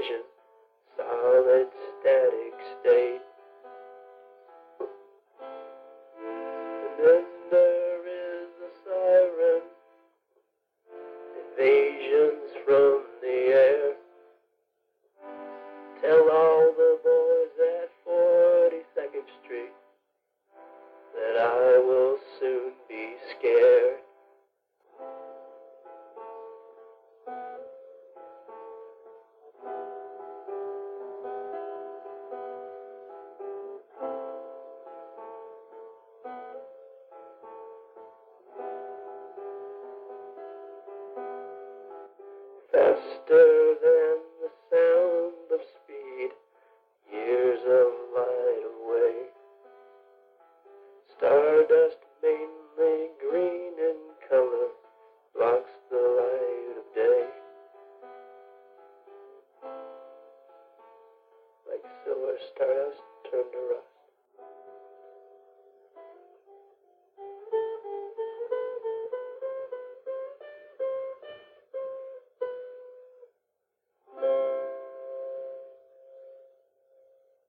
vision, solid static state. Then there is the siren, invasions from the air. Tell all Faster than the sound of speed, years of light away. Stardust mainly green in color blocks the light of day. Like silver stardust turned to rust.